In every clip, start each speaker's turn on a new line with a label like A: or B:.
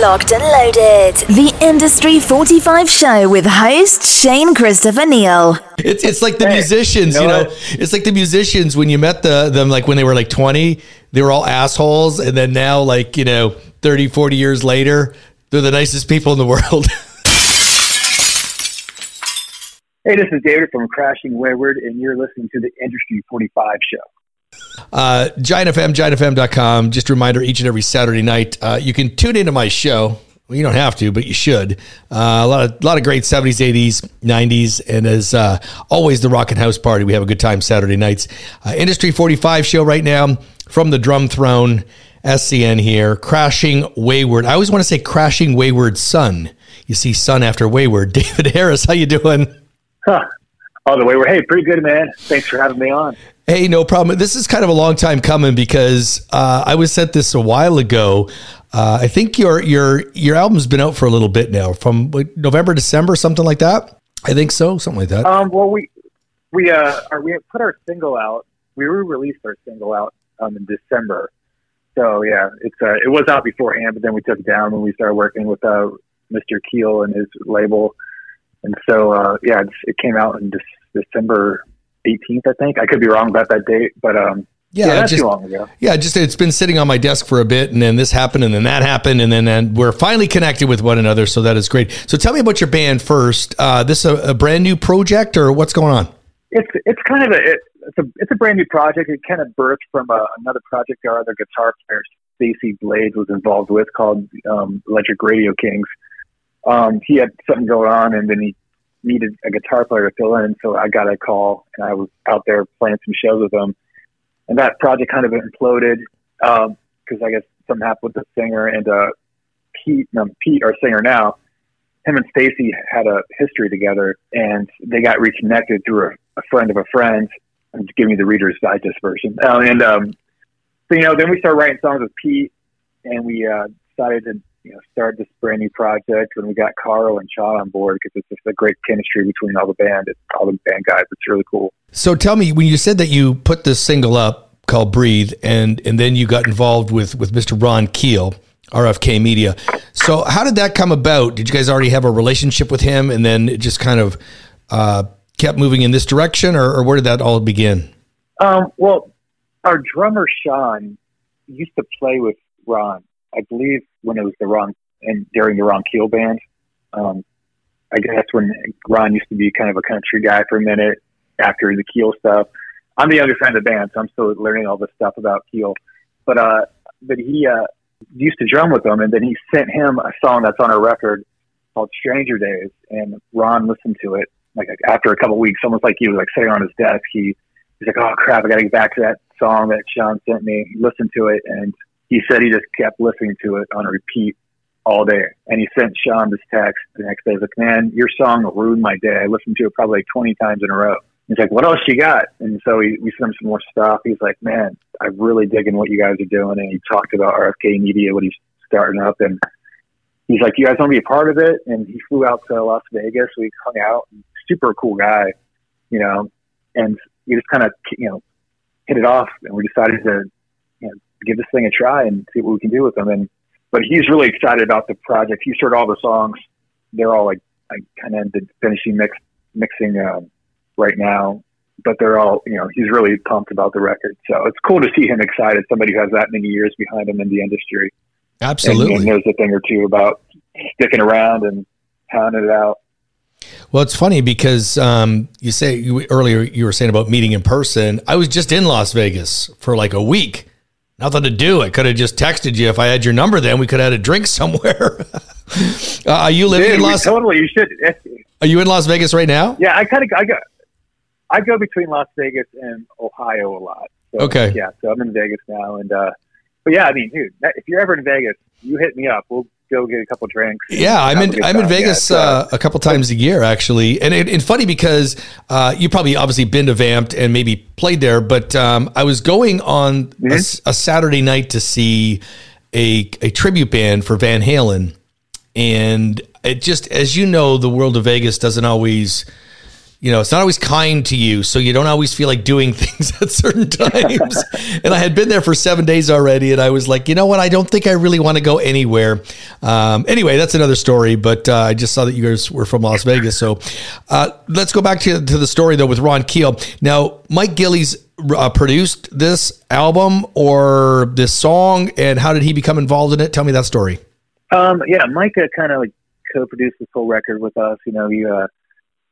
A: Locked and loaded. The Industry 45 show with host Shane Christopher Neal.
B: It's it's like the
C: Hey,
B: musicians,
C: you
B: you
C: know
B: know. It's like the musicians when you met the them like when they were like 20, they were all assholes and then now like, you know, 30, 40 years later, they're the nicest people in the world.
C: Hey, this is David from Crashing Wayward, and you're listening to the Industry 45 show.
B: Uh, Giant FM, giantfm.com. Just a reminder each and every Saturday night, uh, you can tune into my show. Well, you don't have to, but you should. Uh, a lot of a lot of great 70s, 80s, 90s, and as uh, always, the Rock and House Party. We have a good time Saturday nights. Uh, Industry 45 show right now from the Drum Throne, SCN here. Crashing Wayward. I always want to say Crashing Wayward Son. You see, son after Wayward. David Harris, how you doing?
C: Huh. Oh, the Wayward. Hey, pretty good, man. Thanks for having me on.
B: Hey, no problem. This is kind of a long time coming because uh, I was sent this a while ago. Uh, I think your your your album's been out for a little bit now, from like, November, December, something like that. I think so, something like that.
C: Um, well, we we uh our, we put our single out. We re-released our single out um, in December. So yeah, it's uh, it was out beforehand, but then we took it down when we started working with uh, Mr. Keel and his label. And so uh, yeah, it came out in December 18th, I think. I could be wrong about that date, but um,
B: yeah,
C: yeah, not
B: just
C: too long ago.
B: yeah, just it's been sitting on my desk for a bit, and then this happened, and then that happened, and then and we're finally connected with one another. So that is great. So tell me about your band first. Uh, this a, a brand new project, or what's going on?
C: It's it's kind of a it, it's a it's a brand new project. It kind of birthed from uh, another project our other guitar player Stacy Blades was involved with called um, Electric Radio Kings. Um, he had something going on, and then he needed a guitar player to fill in. So I got a call, and I was out there playing some shows with them. And that project kind of imploded because I guess something happened with the singer and uh, Pete. No, Pete, our singer now, him and Stacy had a history together, and they got reconnected through a, a friend of a friend. I'm giving you the Reader's Digest version. Uh, and um, so you know, then we started writing songs with Pete, and we uh, decided to you know start this brand new project. When we got Carl and Sean on board, because it's just a great chemistry between all the band, and all the band guys. It's really cool.
B: So tell me, when you said that you put this single up called "Breathe," and and then you got involved with with Mr. Ron Keel, RFK Media. So how did that come about? Did you guys already have a relationship with him, and then it just kind of uh, kept moving in this direction, or, or where did that all begin?
C: Um, well, our drummer Sean used to play with Ron. I believe when it was the Ron and during the Ron Keel band. Um, I guess when Ron used to be kind of a country guy for a minute after the Keel stuff. I'm the youngest fan of the band, so I'm still learning all this stuff about Keel. But uh, but he uh, used to drum with them, and then he sent him a song that's on a record called "Stranger Days," and Ron listened to it. Like after a couple weeks, almost like he was like sitting on his desk. He he's like, "Oh crap, I got to get back to that song that Sean sent me." He listened to it, and he said he just kept listening to it on repeat all day. And he sent Sean this text the next day. He's like, "Man, your song ruined my day. I listened to it probably like 20 times in a row." He's like, "What else you got?" And so he, we sent him some more stuff. He's like, "Man, I'm really digging what you guys are doing." And he talked about RFK Media, what he's starting up, and he's like, "You guys want to be a part of it?" And he flew out to Las Vegas. We hung out. Super cool guy, you know. And we just kind of, you know, hit it off, and we decided to, you know, give this thing a try and see what we can do with them. And but he's really excited about the project. He's heard all the songs. They're all like, I kind of ended finishing mix mixing um, right now, but they're all, you know, he's really pumped about the record. So it's cool to see him excited. Somebody who has that many years behind him in the industry
B: Absolutely.
C: and, and knows a thing or two about sticking around and pounding it out.
B: Well, it's funny because um, you say you, earlier you were saying about meeting in person. I was just in Las Vegas for like a week. Nothing to do. I could have just texted you if I had your number. Then we could have had a drink somewhere. uh, are you living
C: Dude,
B: in Las?
C: totally, you should.
B: Are you in Las Vegas right now?
C: Yeah, I kind of, I go, I go between Las Vegas and Ohio a lot. So,
B: Okay.
C: Yeah, so I'm in Vegas now, and uh, but yeah, I mean, dude, if you're ever in Vegas, you hit me up. We'll go get a couple drinks.
B: Yeah, I'm in I'm in. Vegas
C: Yeah, uh,
B: a couple times a year actually, and it, it's funny because uh, you probably obviously been to Vamp'd and maybe played there, but um, I was going on a Saturday night to see a a tribute band for Van Halen, and it just as you know, the world of Vegas doesn't always you know, it's not always kind to you, so you don't always feel like doing things at certain times. and I had been there for seven days already, and I was like, you know what? I don't think I really want to go anywhere. Um, anyway, that's another story. But uh, I just saw that you guys were from Las Vegas, so uh, let's go back to to the story though with Ron Keel. Now, Mike Gillies uh, produced this album or this song, and how did he become involved in it? Tell me that story.
C: Um, yeah, Mike uh, kind of like co-produced this whole record with us. You know, he uh,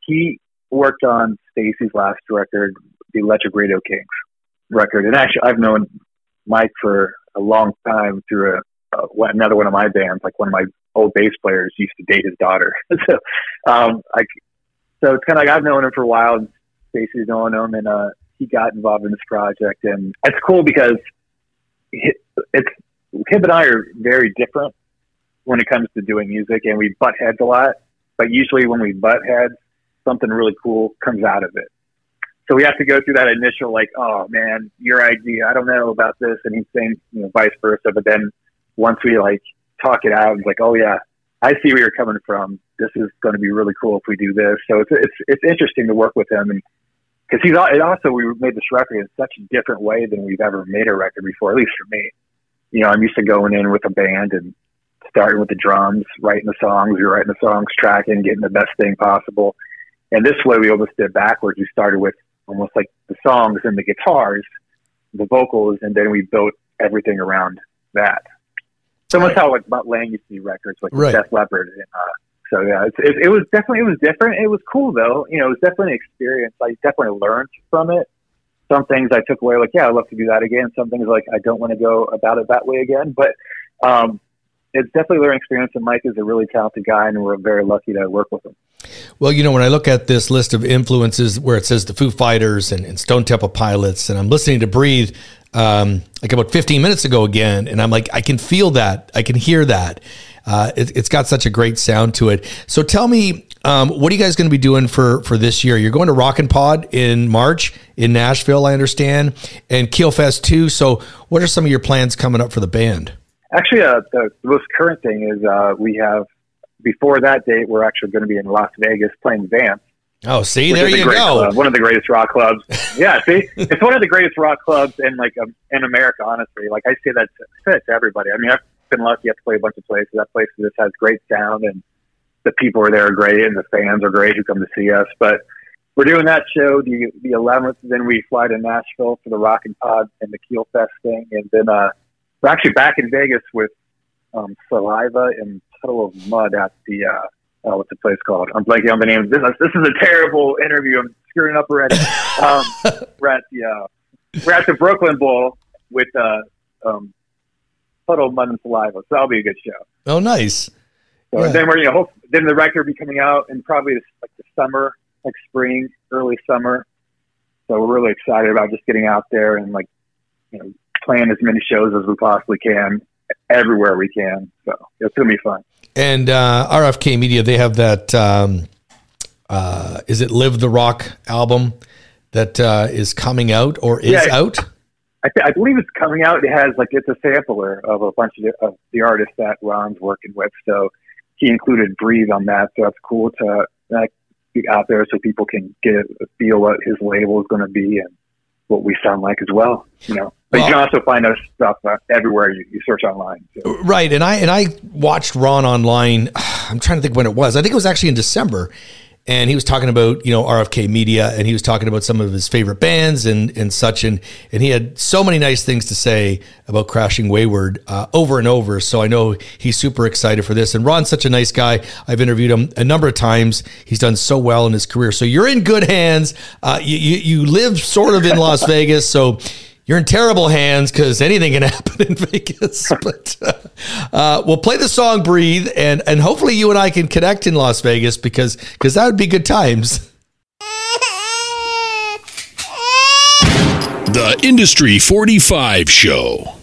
C: he worked on Stacy's last record, the Electric Radio Kings record, and actually I've known Mike for a long time through a, uh, another one of my bands. Like one of my old bass players used to date his daughter, so um, like so it's kind of like I've known him for a while. and Stacy's known him, and uh, he got involved in this project, and it's cool because it's him and I are very different when it comes to doing music, and we butt heads a lot. But usually, when we butt heads, something really cool comes out of it. So we have to go through that initial, like, oh man, your idea, I don't know about this, and he's saying, you know, vice versa. But then once we like talk it out, it's like, oh yeah, I see where you're coming from. This is going to be really cool if we do this. So it's it's it's interesting to work with him, and because he's it also we made this record in such a different way than we've ever made a record before. At least for me, you know, I'm used to going in with a band and starting with the drums, writing the songs, you're writing the songs, tracking, getting the best thing possible. And this way, we almost did backwards. We started with almost like the songs and the guitars, the vocals, and then we built everything around that. So much how like Mutt Lange used to do records, like right. Def Leppard. And, uh, so yeah, it, it was definitely it was different. It was cool though. You know, it was definitely an experience. I definitely learned from it. Some things I took away, like yeah, I'd love to do that again. Some things like I don't want to go about it that way again. But um, it's definitely a learning experience. And Mike is a really talented guy, and we're very lucky to work with him.
B: Well, you know, when I look at this list of influences where it says the Foo Fighters and, and Stone Temple Pilots, and I'm listening to Breathe um, like about 15 minutes ago again, and I'm like, I can feel that, I can hear that. Uh, it, has got such a great sound to it. So tell me, um, what are you guys going to be doing for for this year? You're going to Rockin' Pod in March in Nashville, I understand, and Keelfest too. So, what are some of your plans coming up for the band?
C: Actually, uh, the, most current thing is uh, we have before that date, we're actually going to be in Las Vegas playing Vamp'd.
B: Oh, see, there you go.
C: Club, one of the greatest rock clubs. yeah, see, it's one of the greatest rock clubs in like um, in America. Honestly, like I say that to, to everybody. I mean, I've been lucky have to play a bunch of places. That place just has great sound, and the people are there are great, and the fans are great who come to see us. But we're doing that show the the 11th. Then we fly to Nashville for the Rock and Pod and the Keel Fest thing, and then uh, we're actually back in Vegas with um, Saliva and Puddle of Mudd at the uh, uh, what's the place called? I'm blanking on the name. This, this is a terrible interview. I'm screwing up already. Um, we're at the uh, we're at the Brooklyn Bowl with uh, um, Puddle of Mudd and Saliva. So that'll be a good show.
B: Oh, nice.
C: So yeah. then we're you know hope, then the record will be coming out in probably this, like the summer, like spring, early summer. So we're really excited about just getting out there and like you know playing as many shows as we possibly can everywhere we can. So it's gonna be fun.
B: And uh, RFK Media, they have that. Um, uh, is it "Live the Rock" album that uh, is coming out or is yeah, out?
C: I, th- I, believe it's coming out. It has like it's a sampler of a bunch of the, of the artists that Ron's working with. So he included "Breathe" on that. So that's cool to like, be out there so people can get a feel what his label is going to be and what we sound like as well. You know. But well, you can also find us stuff uh, everywhere you, you, search online.
B: So. Right, and I and I watched Ron online. I'm trying to think when it was. I think it was actually in December, and he was talking about you know RFK Media, and he was talking about some of his favorite bands and and such, and and he had so many nice things to say about Crashing Wayward uh, over and over. So I know he's super excited for this. And Ron's such a nice guy. I've interviewed him a number of times. He's done so well in his career. So you're in good hands. Uh, you, you you live sort of in Las Vegas, so you're in terrible hands because anything can happen in Vegas. But uh, uh, we'll play the song "Breathe" and and hopefully you and I can connect in Las Vegas because because that would be good times.
D: The Industry 45 Show.